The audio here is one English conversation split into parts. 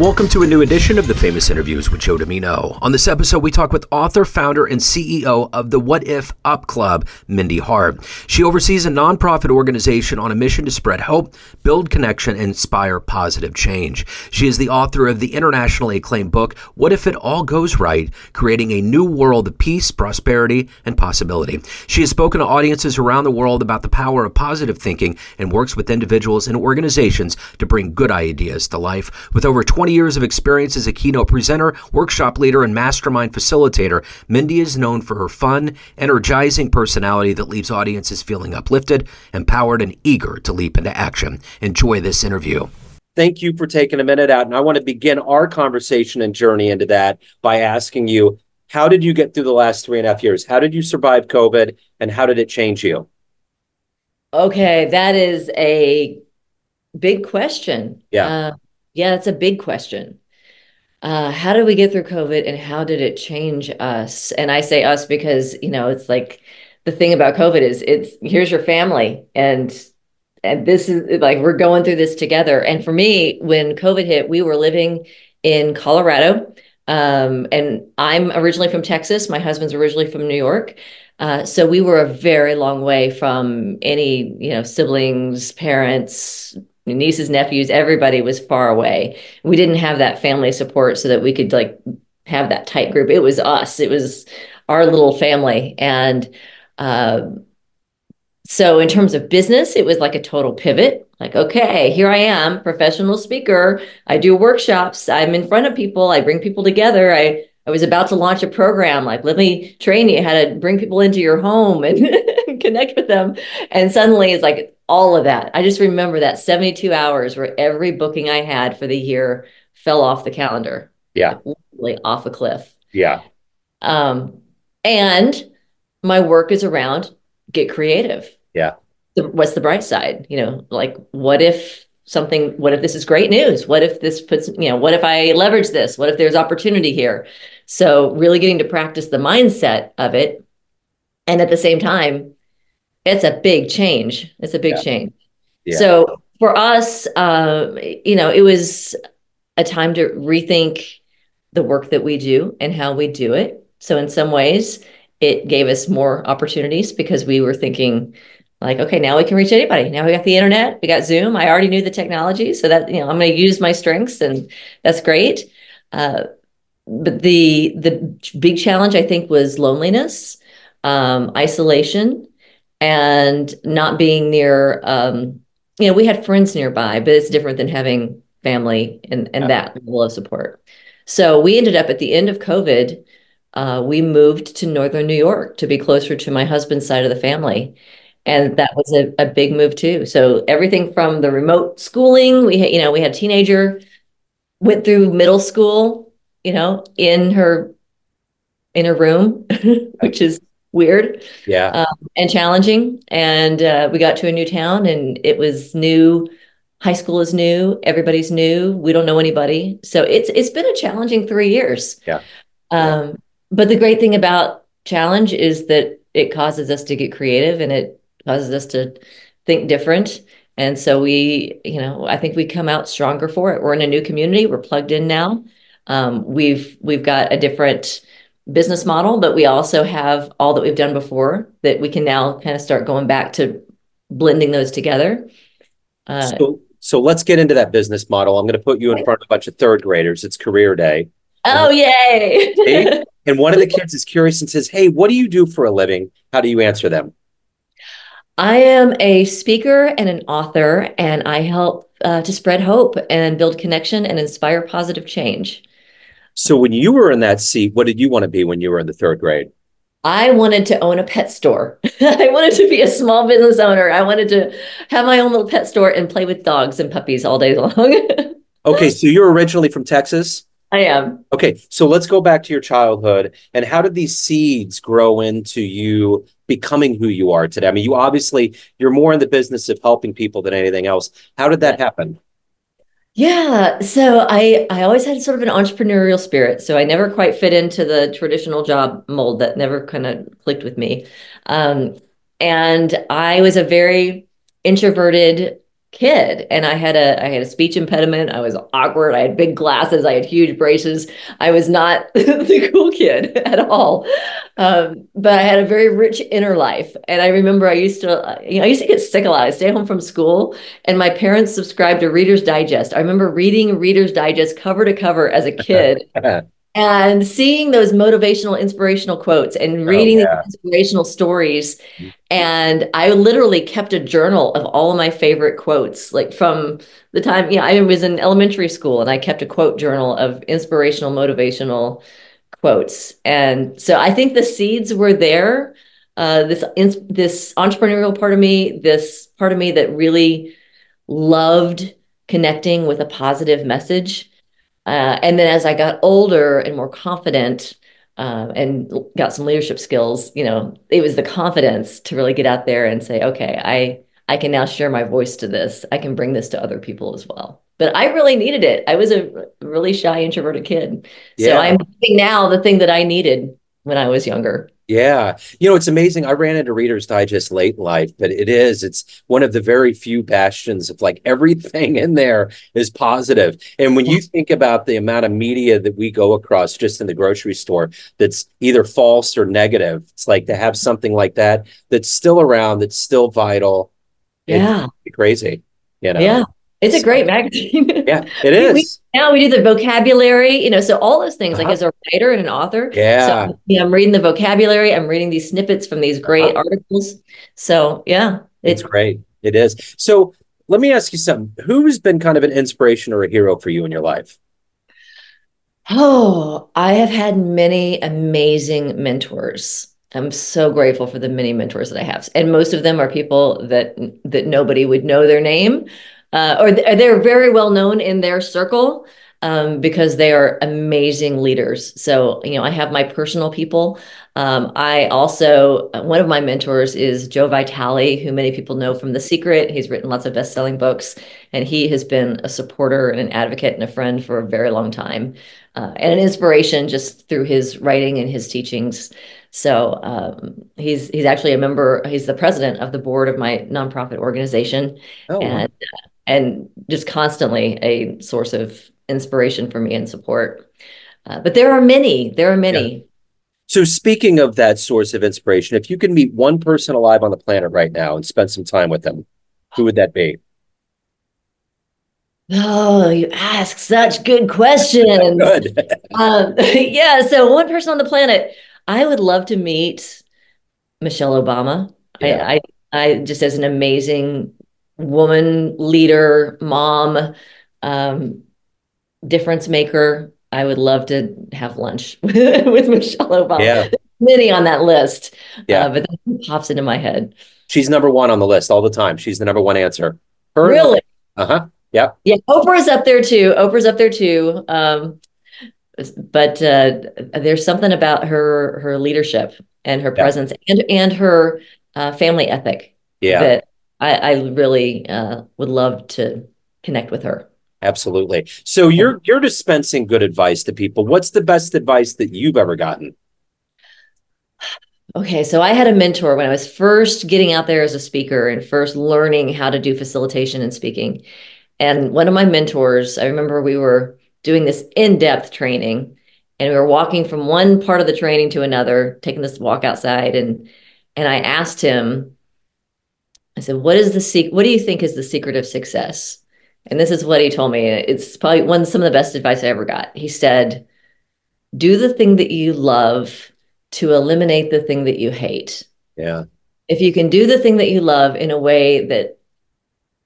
Welcome to a new edition of the Famous Interviews with Joe Dimino. On this episode, we talk with author, founder, and CEO of the What If Up Club, Mindy Hart. She oversees a nonprofit organization on a mission to spread hope, build connection, and inspire positive change. She is the author of the internationally acclaimed book, What If It All Goes Right? Creating a New World of Peace, Prosperity, and Possibility. She has spoken to audiences around the world about the power of positive thinking and works with individuals and organizations to bring good ideas to life. With over 20 years of experience as a keynote presenter, workshop leader, and mastermind facilitator, Mindy is known for her fun, energizing personality that leaves audiences feeling uplifted, empowered, and eager to leap into action. Enjoy this interview. Thank you for taking a minute out. And I want to begin our conversation and journey into that by asking you how did you get through the last three and a half years? How did you survive COVID and how did it change you? Okay, that is a big question. Yeah. Um, Yeah, that's a big question. Uh, how did we get through COVID and how did it change us? And I say us because, you know, it's like the thing about COVID is it's here's your family and and this is like we're going through this together. And for me, when COVID hit, we were living in Colorado. Um, and I'm originally from Texas. My husband's originally from New York. Uh, so we were a very long way from any, you know, siblings, parents, nieces, nephews, everybody was far away. We didn't have that family support so that we could like have that tight group. It was us. It was our little family. And uh, so in terms of business, it was like a total pivot. Like, okay, here I am, professional speaker. I do workshops. I'm in front of people. I bring people together. I I was about to launch a program like, let me train you how to bring people into your home and connect with them. And suddenly it's like all of that. I just remember that 72 hours where every booking I had for the year fell off the calendar. Yeah. Like, literally off a cliff. Yeah. Um, and my work is around get creative. Yeah. The, what's the bright side? You know, like what if something what if this is great news what if this puts you know what if i leverage this what if there's opportunity here so really getting to practice the mindset of it and at the same time it's a big change. It's a big Yeah. change. Yeah. so for us uh, you know it was a time to rethink the work that we do and how we do it. So in some ways it gave us more opportunities because we were thinking like okay now we can reach anybody. Now we got the internet we got zoom i already knew the technology so that you know i'm going to use my strengths and that's great. Uh, but the the big challenge i think was loneliness um, isolation and not being near um, you know we had friends nearby but it's different than having family and and Yeah. that level of support. So we ended up at the end of covid uh, we moved to northern new york to be closer to my husband's side of the family. And that was a, a big move too. So everything from the remote schooling we had you know we had a teenager went through middle school you know in her in her room which is weird Yeah. and challenging. And uh, we got to a new town and it was new. High school is new. Everybody's new. We don't know anybody. So it's it's been a challenging three years. Yeah. um but the great thing about challenge is that it causes us to get creative and it causes us to think different. And so we you know i think we come out stronger for it. We're in a new community. We're plugged in now. Um, we've we've got a different business model but we also have all that we've done before that we can now kind of start going back to blending those together uh, so so let's get into that business model. I'm going to put you in front of a bunch of third graders. It's career day. oh yay and one of the kids is curious and says, "Hey, what do you do for a living?" How do you answer them? I am a speaker and an author, and I help uh, to spread hope and build connection and inspire positive change. So when you were in that seat, what did you want to be when you were in the third grade? I wanted to own a pet store. I wanted to be a small business owner. I wanted to have my own little pet store and play with dogs and puppies all day long. Okay, so you're originally from Texas. I am. Okay, so let's go back to your childhood and how did these seeds grow into you becoming who you are today? I mean, you obviously you're more in the business of helping people than anything else. How did that happen? Yeah, so I I always had sort of an entrepreneurial spirit, so I never quite fit into the traditional job mold. That never kind of clicked with me. Um, and I was a very introverted kid and I had a I had a speech impediment. I was awkward. I had big glasses. I had huge braces. I was not the cool kid at all. Um, but I had a very rich inner life. And I remember I used to you know I used to get sick a lot. I stay home from school and my parents subscribed to Reader's Digest. I remember reading Reader's Digest cover to cover as a kid. and seeing those motivational inspirational quotes and oh, reading oh, yeah. the inspirational stories mm-hmm. and i literally kept a journal of all of my favorite quotes like from the time yeah i was in elementary school and i kept a quote journal of inspirational motivational quotes and so i think the seeds were there uh, this this entrepreneurial part of me this part of me that really loved connecting with a positive message uh, and then as I got older and more confident uh, and got some leadership skills, you know, it was the confidence to really get out there and say, okay, I I can now share my voice to this. I can bring this to other people as well. But I really needed it. I was a really shy, introverted kid. Yeah. So I'm now the thing that I needed when I was younger. Yeah. You know, it's amazing. I ran into Reader's Digest late in life, but it is, it's one of the very few bastions of like everything in there is positive. And when you think about the amount of media that we go across just in the grocery store that's either false or negative, it's like to have something like that that's still around, that's still vital. Yeah. crazy. You know? Yeah. It's a great magazine. yeah, it is. We, now we do the vocabulary, you know, so all those things, uh-huh. like as a writer and an author. Yeah. So, yeah, I'm reading the vocabulary. I'm reading these snippets from these great uh-huh. articles. So yeah, it's, it's great. It is. So let me ask you something. Who's been kind of an inspiration or a hero for you in your life? Oh, I have had many amazing mentors. I'm so grateful for the many mentors that I have, and most of them are people that that nobody would know their name, uh, or they're very well known in their circle um, because they are amazing leaders. So, you know, I have my personal people. Um, I also, one of my mentors is Joe Vitale, who many people know from The Secret. He's written lots of best selling books, and he has been a supporter and an advocate and a friend for a very long time, uh, and an inspiration just through his writing and his teachings. So um, he's he's actually a member. He's the president of the board of my nonprofit organization, oh, and uh, and just constantly a source of inspiration for me and support. Uh, but there are many, there are many. Yeah. So, speaking of that source of inspiration, if you could meet one person alive on the planet right now and spend some time with them, who would that be? Oh, you ask such good questions. good. um, yeah. So, one person on the planet, I would love to meet Michelle Obama. Yeah. I, I, I just as an amazing woman leader, mom, um, difference maker. I would love to have lunch with Michelle Obama. Yeah. Many on that list. Yeah. Uh, but that pops into my head. She's number one on the list all the time. She's the number one answer. Her really? Uh huh. Yeah. Yeah. Oprah's up there too. Oprah's up there too. Um, but uh, there's something about her her leadership and her yeah. presence and and her uh, family ethic yeah. that I, I really uh, would love to connect with her. Absolutely. So you're you're dispensing good advice to people. What's the best advice that you've ever gotten? Okay, so I had a mentor when I was first getting out there as a speaker and first learning how to do facilitation and speaking. And one of my mentors, I remember we were doing this in-depth training and we were walking from one part of the training to another, taking this walk outside and and I asked him I said, "What is the secret? What do you think is the secret of success?" And this is what he told me. It's probably one some of the best advice I ever got. He said, "Do the thing that you love to eliminate the thing that you hate." Yeah. If you can do the thing that you love in a way that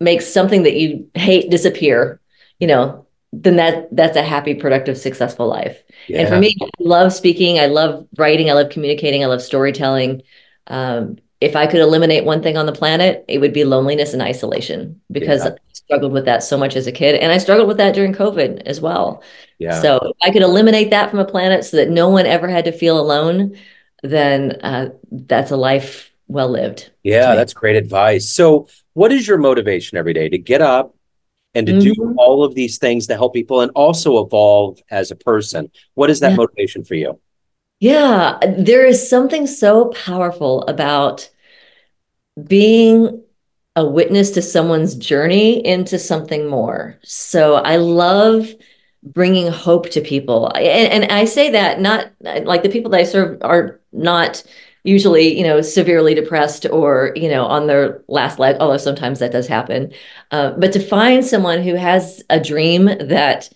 makes something that you hate disappear, you know, then that that's a happy, productive, successful life. Yeah. And for me, I love speaking. I love writing. I love communicating. I love storytelling. Um, if I could eliminate one thing on the planet, it would be loneliness and isolation because yeah. I struggled with that so much as a kid. And I struggled with that during COVID as well. Yeah. So if I could eliminate that from a planet so that no one ever had to feel alone, then uh, that's a life well lived. Yeah, that's great advice. So, what is your motivation every day to get up and to mm-hmm. do all of these things to help people and also evolve as a person? What is that yeah. motivation for you? Yeah, there is something so powerful about being a witness to someone's journey into something more. So I love bringing hope to people. And, and I say that not like the people that I serve are not usually, you know, severely depressed or, you know, on their last leg, although sometimes that does happen. Uh, but to find someone who has a dream that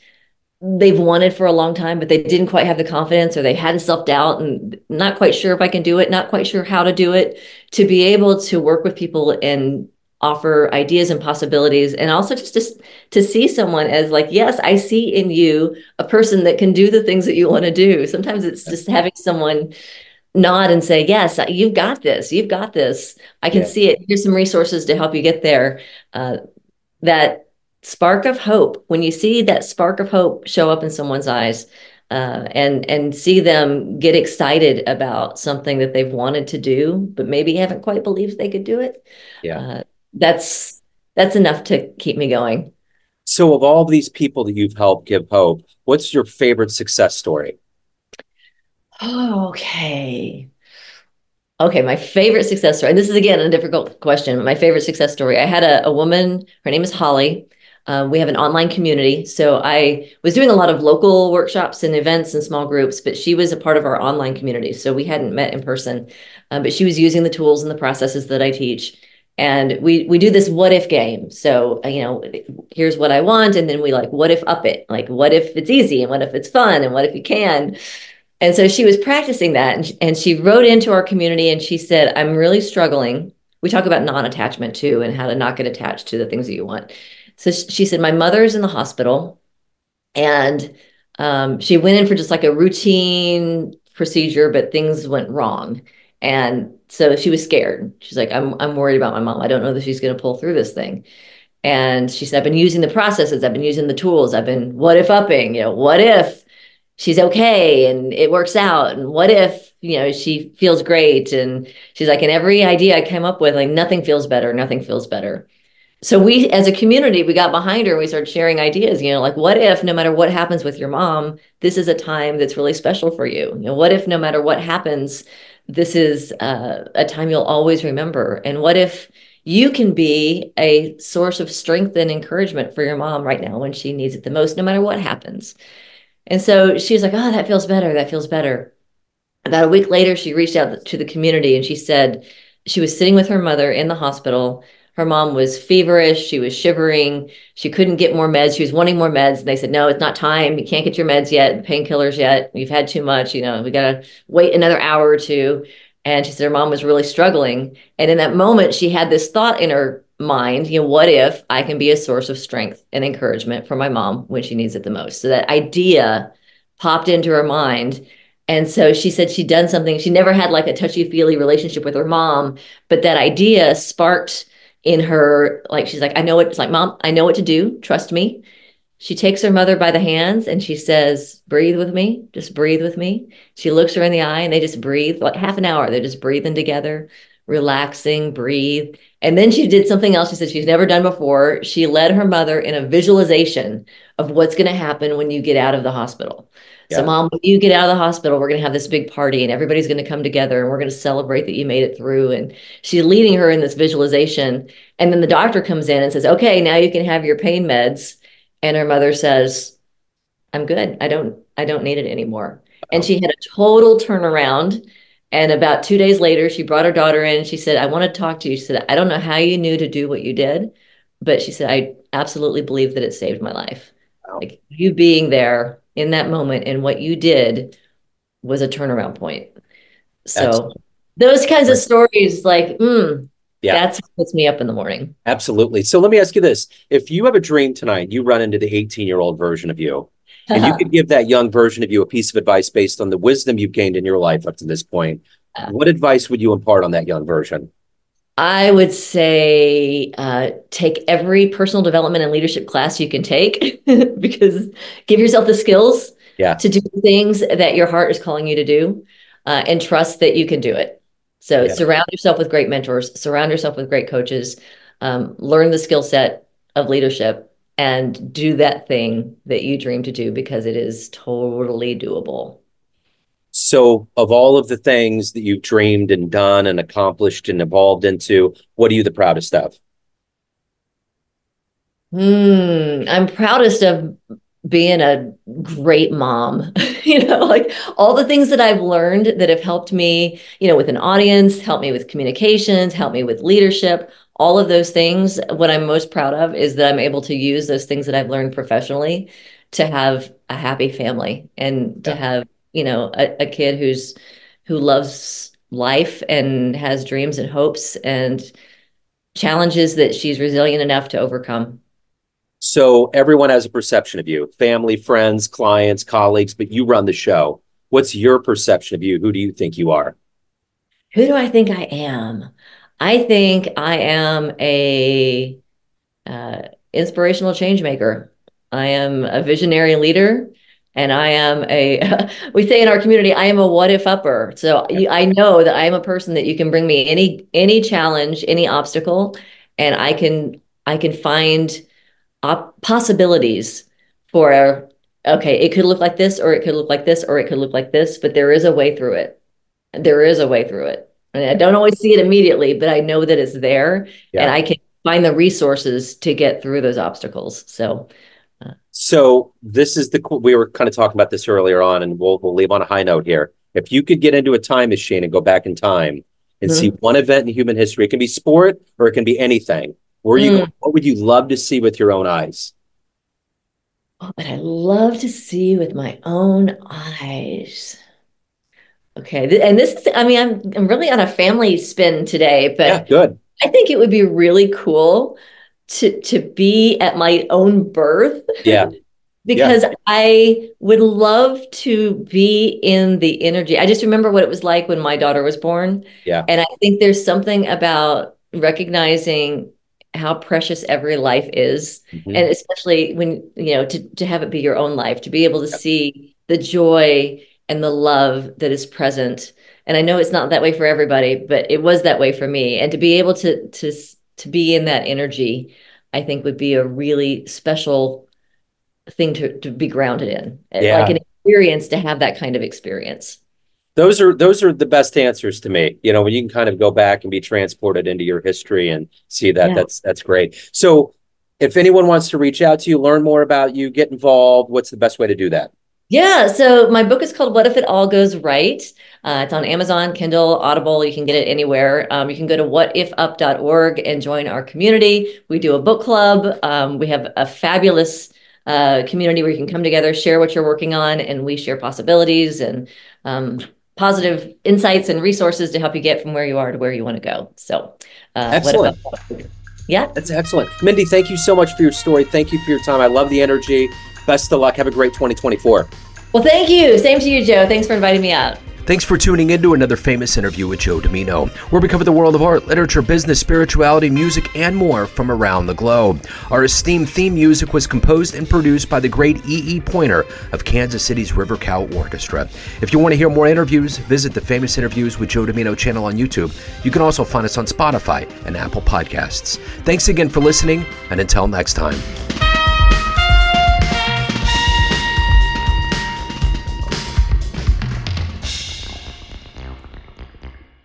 they've wanted for a long time, but they didn't quite have the confidence or they had a self doubt and not quite sure if I can do it, not quite sure how to do it, to be able to work with people and offer ideas and possibilities and also just to, to see someone as like yes i see in you a person that can do the things that you want to do sometimes it's just having someone nod and say yes you've got this you've got this i can yeah. see it here's some resources to help you get there uh, that spark of hope when you see that spark of hope show up in someone's eyes uh, and and see them get excited about something that they've wanted to do but maybe haven't quite believed they could do it yeah uh, that's that's enough to keep me going. So, of all these people that you've helped give hope, what's your favorite success story? Oh, okay. Okay, my favorite success story, and this is again a difficult question. My favorite success story. I had a, a woman, her name is Holly. Um, we have an online community. So I was doing a lot of local workshops and events and small groups, but she was a part of our online community. So we hadn't met in person, um, but she was using the tools and the processes that I teach. And we we do this what if game. So uh, you know here's what i want. And then we like what if up it? Like what if it's easy? And what if it's fun? And what if you can? And so she was practicing that and, and she wrote into our community and she said i'm really struggling. We talk about non-attachment too and how to not get attached to the things that you want so she said my mother's in the hospital and um, she went in for just like a routine procedure but things went wrong and so she was scared. She's like, I'm, I'm worried about my mom. I don't know that she's going to pull through this thing. And she said, I've been using the processes. I've been using the tools. I've been what if upping, you know, what if she's okay and it works out? And what if, you know, she feels great? And she's like, and every idea I came up with, like nothing feels better. Nothing feels better. So we, as a community, we got behind her and we started sharing ideas, you know, like what if no matter what happens with your mom, this is a time that's really special for you? You know, what if no matter what happens, this is uh, a time you'll always remember. And what if you can be a source of strength and encouragement for your mom right now when she needs it the most, no matter what happens? And so she's like, oh, that feels better. That feels better. About a week later, she reached out to the community and she said she was sitting with her mother in the hospital her mom was feverish. She was shivering. She couldn't get more meds. She was wanting more meds. And they said, no, it's not time. You can't get your meds yet, painkillers yet. You've had too much. You know, we got to wait another hour or two. And she said her mom was really struggling. And in that moment, she had this thought in her mind, you know, what if I can be a source of strength and encouragement for my mom when she needs it the most? So that idea popped into her mind. And so she said she'd done something. She never had like a touchy feely relationship with her mom, but that idea sparked in her like she's like i know what it's like mom i know what to do. Trust me. She takes her mother by the hands and she says breathe with me. Just breathe with me. She looks her in the eye and they just breathe like half an hour they're just breathing together relaxing breathe and then she did something else she said she's never done before she led her mother in a visualization of what's going to happen when you get out of the hospital yeah. So, mom, when you get out of the hospital, we're going to have this big party and everybody's going to come together and we're going to celebrate that you made it through. And she's leading her in this visualization. And then the doctor comes in and says, okay, now you can have your pain meds. And her mother says, I'm good. I don't, I don't need it anymore. And she had a total turnaround. And about two days later, she brought her daughter in. She said, I want to talk to you. She said, I don't know how you knew to do what you did, but she said, I absolutely believe that it saved my life. Wow. Like you being there in that moment and what you did was a turnaround point. So Excellent. those kinds of stories, like, mm, yeah, that's what puts me up in the morning. Absolutely. So let me ask you this: If you have a dream tonight, you run into the 18-year-old version of you, and you could give that young version of you a piece of advice based on the wisdom you've gained in your life up to this point. Uh, what advice would you impart on that young version? I would say uh, take every personal development and leadership class you can take because give yourself the skills yeah. to do things that your heart is calling you to do uh, and trust that you can do it. So yeah. surround yourself with great mentors, surround yourself with great coaches, um, learn the skill set of leadership and do that thing that you dream to do because it is totally doable. So, of all of the things that you've dreamed and done and accomplished and evolved into, what are you the proudest of? Hmm, I'm proudest of being a great mom. you know, like all the things that I've learned that have helped me, you know, with an audience, helped me with communications, helped me with leadership, all of those things. What I'm most proud of is that I'm able to use those things that I've learned professionally to have a happy family and to have, you know, a, a kid who's who loves life and has dreams and hopes and challenges that she's resilient enough to overcome. So everyone has a perception of you, family, friends, clients, colleagues, but you run the show. What's your perception of you? Who do you think you are? Who do I think I am? I think I am a uh, inspirational change maker. I am a visionary leader and I am a we say in our community I am a what if upper. So I know that I am a person that you can bring me any any challenge, any obstacle and I can I can find op- possibilities for okay, it could look like this or it could look like this or it could look like this, but there is a way through it. There is a way through it. And I don't always see it immediately, but I know that it's there yeah. and I can find the resources to get through those obstacles. So so this is the we were kind of talking about this earlier on, and we'll we'll leave on a high note here. If you could get into a time machine and go back in time and mm-hmm. see one event in human history, it can be sport or it can be anything. Where you mm. what would you love to see with your own eyes? What would I love to see with my own eyes? Okay, and this is I mean I'm I'm really on a family spin today, but yeah, good. I think it would be really cool to to be at my own birth. Yeah. because yeah. I would love to be in the energy. I just remember what it was like when my daughter was born. Yeah. And I think there's something about recognizing how precious every life is mm-hmm. and especially when you know to to have it be your own life to be able to see the joy and the love that is present and i know it's not that way for everybody but it was that way for me and to be able to to to be in that energy, I think would be a really special thing to, to be grounded in. Eh, yeah. Like an experience to have that kind of experience. Those are those are the best answers to me. You know, when you can kind of go back and be transported into your history and see that, yeah. that's that's great. So if anyone wants to reach out to you, learn more about you, get involved, what's the best way to do that? Yeah. So my book is called What If It All Goes Right? Uh, it's on Amazon, Kindle, Audible. You can get it anywhere. Um, you can go to whatifup.org and join our community. We do a book club. Um, we have a fabulous uh, community where you can come together, share what you're working on, and we share possibilities and um, positive insights and resources to help you get from where you are to where you want to go. So, uh, excellent. yeah, that's excellent. Mindy, thank you so much for your story. Thank you for your time. I love the energy. Best of luck. Have a great 2024. Well, thank you. Same to you, Joe. Thanks for inviting me out. Thanks for tuning in to another famous interview with Joe Dimino, where we cover the world of art, literature, business, spirituality, music, and more from around the globe. Our esteemed theme music was composed and produced by the great E. E. Pointer of Kansas City's River Cow Orchestra. If you want to hear more interviews, visit the Famous Interviews with Joe Dimino channel on YouTube. You can also find us on Spotify and Apple Podcasts. Thanks again for listening, and until next time.